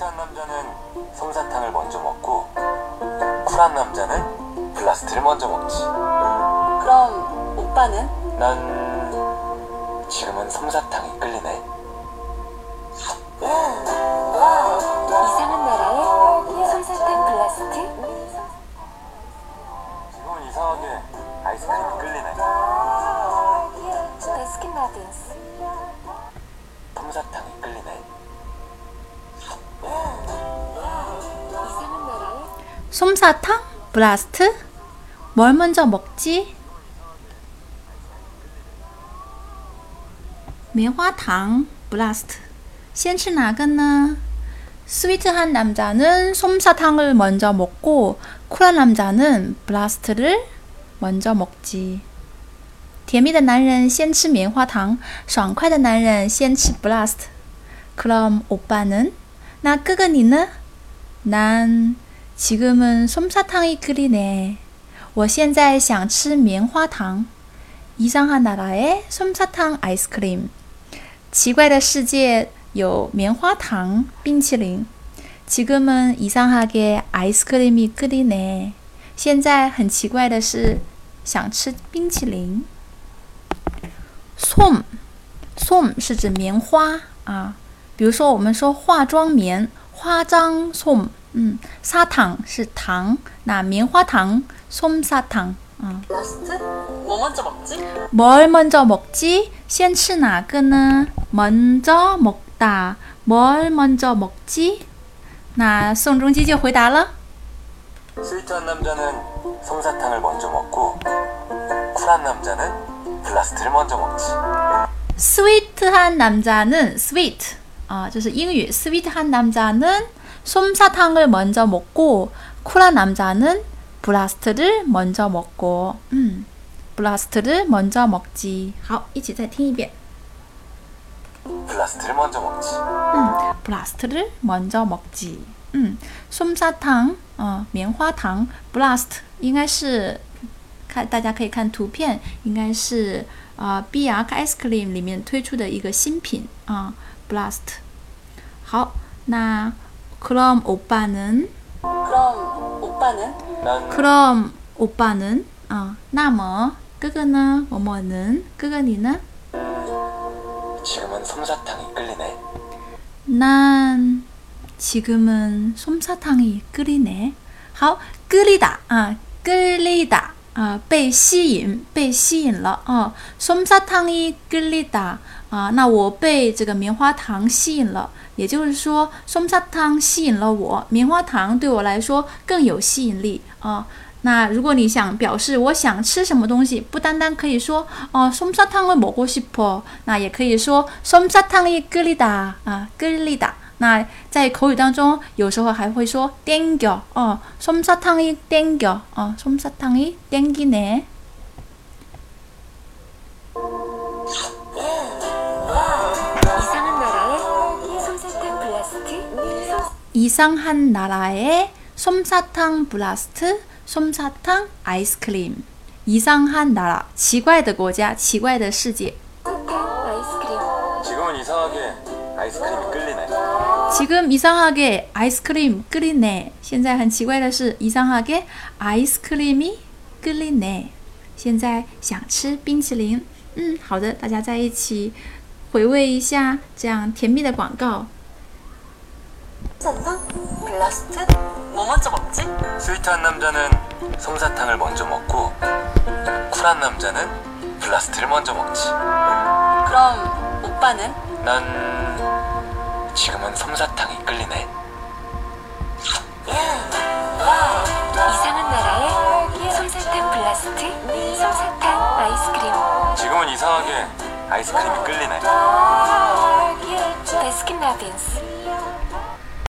스위트한 남자는 솜사탕을 먼저 먹고 쿨한 남자는 블라스트를 먼저 먹지. 그럼 오빠는? 난 지금은 솜사탕이 끌리네. 솜사탕? 블라스트? 뭘 먼저 먹지?棉花糖 블라스트 先吃哪个呢? 스위트한 남자는 솜사탕을 먼저 먹고 쿨한 남자는 블라스트를 먼저 먹지. 甜蜜的男人先吃棉花糖，爽快的男人先吃 blast。그럼 오빠는? 나哥哥你呢? 난 지 금은 솜사탕이 끓이네. 我现在想吃棉花糖。 이상한 나라의 솜사탕 아이스크림. 奇怪的世界有棉花糖冰淇淋. 지금은 이상하게 아이스크림이 끓이네. 现在很奇怪的是想吃冰淇淋。 솜，솜是指棉花啊，比如说我们说化妆棉，花妆솜， 嗯，砂糖是糖，那棉花糖솜사탕啊。 블라스트? 뭐 먼저 먹지? 뭘 먼저 먹지? 先吃哪个呢？ 먼저 먹다. 뭘 먼저 먹지? 那宋仲基就回答了。 스위트한 남자는 솜사탕을 먼저 먹고 쿨한 남자는 블라스트를 먼저 먹지. 스위트한 남자는 sweet 啊，这是英语。sweet한 남자는 솜사탕을 먼저 먹고 쿨한 남자는 블라스트를 먼저 먹고. 음, 블라스트를 먼저 먹지. 好，一起再听一遍。 블라스트를 먼저 먹지. 嗯，blast를 먼저 먹지。嗯，솜사탕啊，棉花糖，blast 应该是看大家可以看图片，应该是啊 b r ice cream 里面推出的一个新品啊，blast。好，那 그럼 오빠는 그럼 오빠는? 그럼 오빠는 어, 나머 끄그나 뭐? 뭐뭐는 끄그니는 지금은 솜사탕이 끌리네. 난 지금은 솜사탕이 끌리네. 好, 끌리다. 아, 끌리다. 아, 被吸引,被吸引了. 어, 솜사탕이 끌리다. 아, 那我被这个棉花糖吸引了。也就是说，솜사탕吸引了我，棉花糖对我来说更有吸引力啊。那如果你想表示我想吃什么东西，不单单可以说哦，솜사탕을먹고싶어，那也可以说솜사탕이끓리다啊，끌리다。 那在口语当中，有时候还会说땡겨哦，솜사탕이땡겨哦，솜사탕이땡기네。 이상한 나라의 솜사탕 블라스트? 이상한 나라의 솜사탕 블라스트, 솜사탕 아이스크림. 이상한 나라, 奇怪的国家,奇怪的世界. 사탕 아이스크림 지금은 이상하게 아이스크림이 끌리네. 지금 이상하게 아이스크림 끓이네. 现在很奇怪的是 이상하게 아이스크림이 끓이네. 现在想吃冰淇淋.嗯，好的，大家在一起回味一下这样甜蜜的广告。 사탕 블라스트? 뭐 먼저 먹지? 스위트한 남자는 솜사탕을 먼저 먹고 쿨한 남자는 블라스트를 먼저 먹지. 그럼 오빠는? 난 지금은 솜사탕이 끌리네. 이상한 나라의 솜사탕 블라스트? 솜사탕 아이스크림 지금은 이상하게 아이스크림이 끌리네. 베스킨 라빈스